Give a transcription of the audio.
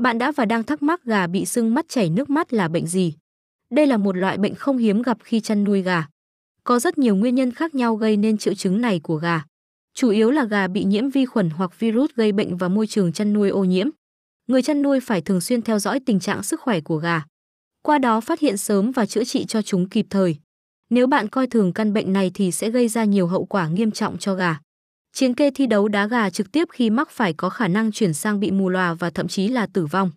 Bạn đã và đang thắc mắc gà bị sưng mắt chảy nước mắt là bệnh gì? Đây là một loại bệnh không hiếm gặp khi chăn nuôi gà. Có rất nhiều nguyên nhân khác nhau gây nên triệu chứng này của gà. Chủ yếu là gà bị nhiễm vi khuẩn hoặc virus gây bệnh và môi trường chăn nuôi ô nhiễm. Người chăn nuôi phải thường xuyên theo dõi tình trạng sức khỏe của gà. Qua đó phát hiện sớm và chữa trị cho chúng kịp thời. Nếu bạn coi thường căn bệnh này thì sẽ gây ra nhiều hậu quả nghiêm trọng cho gà. Chiến kê thi đấu đá gà trực tiếp khi mắc phải có khả năng chuyển sang bị mù lòa và thậm chí là tử vong.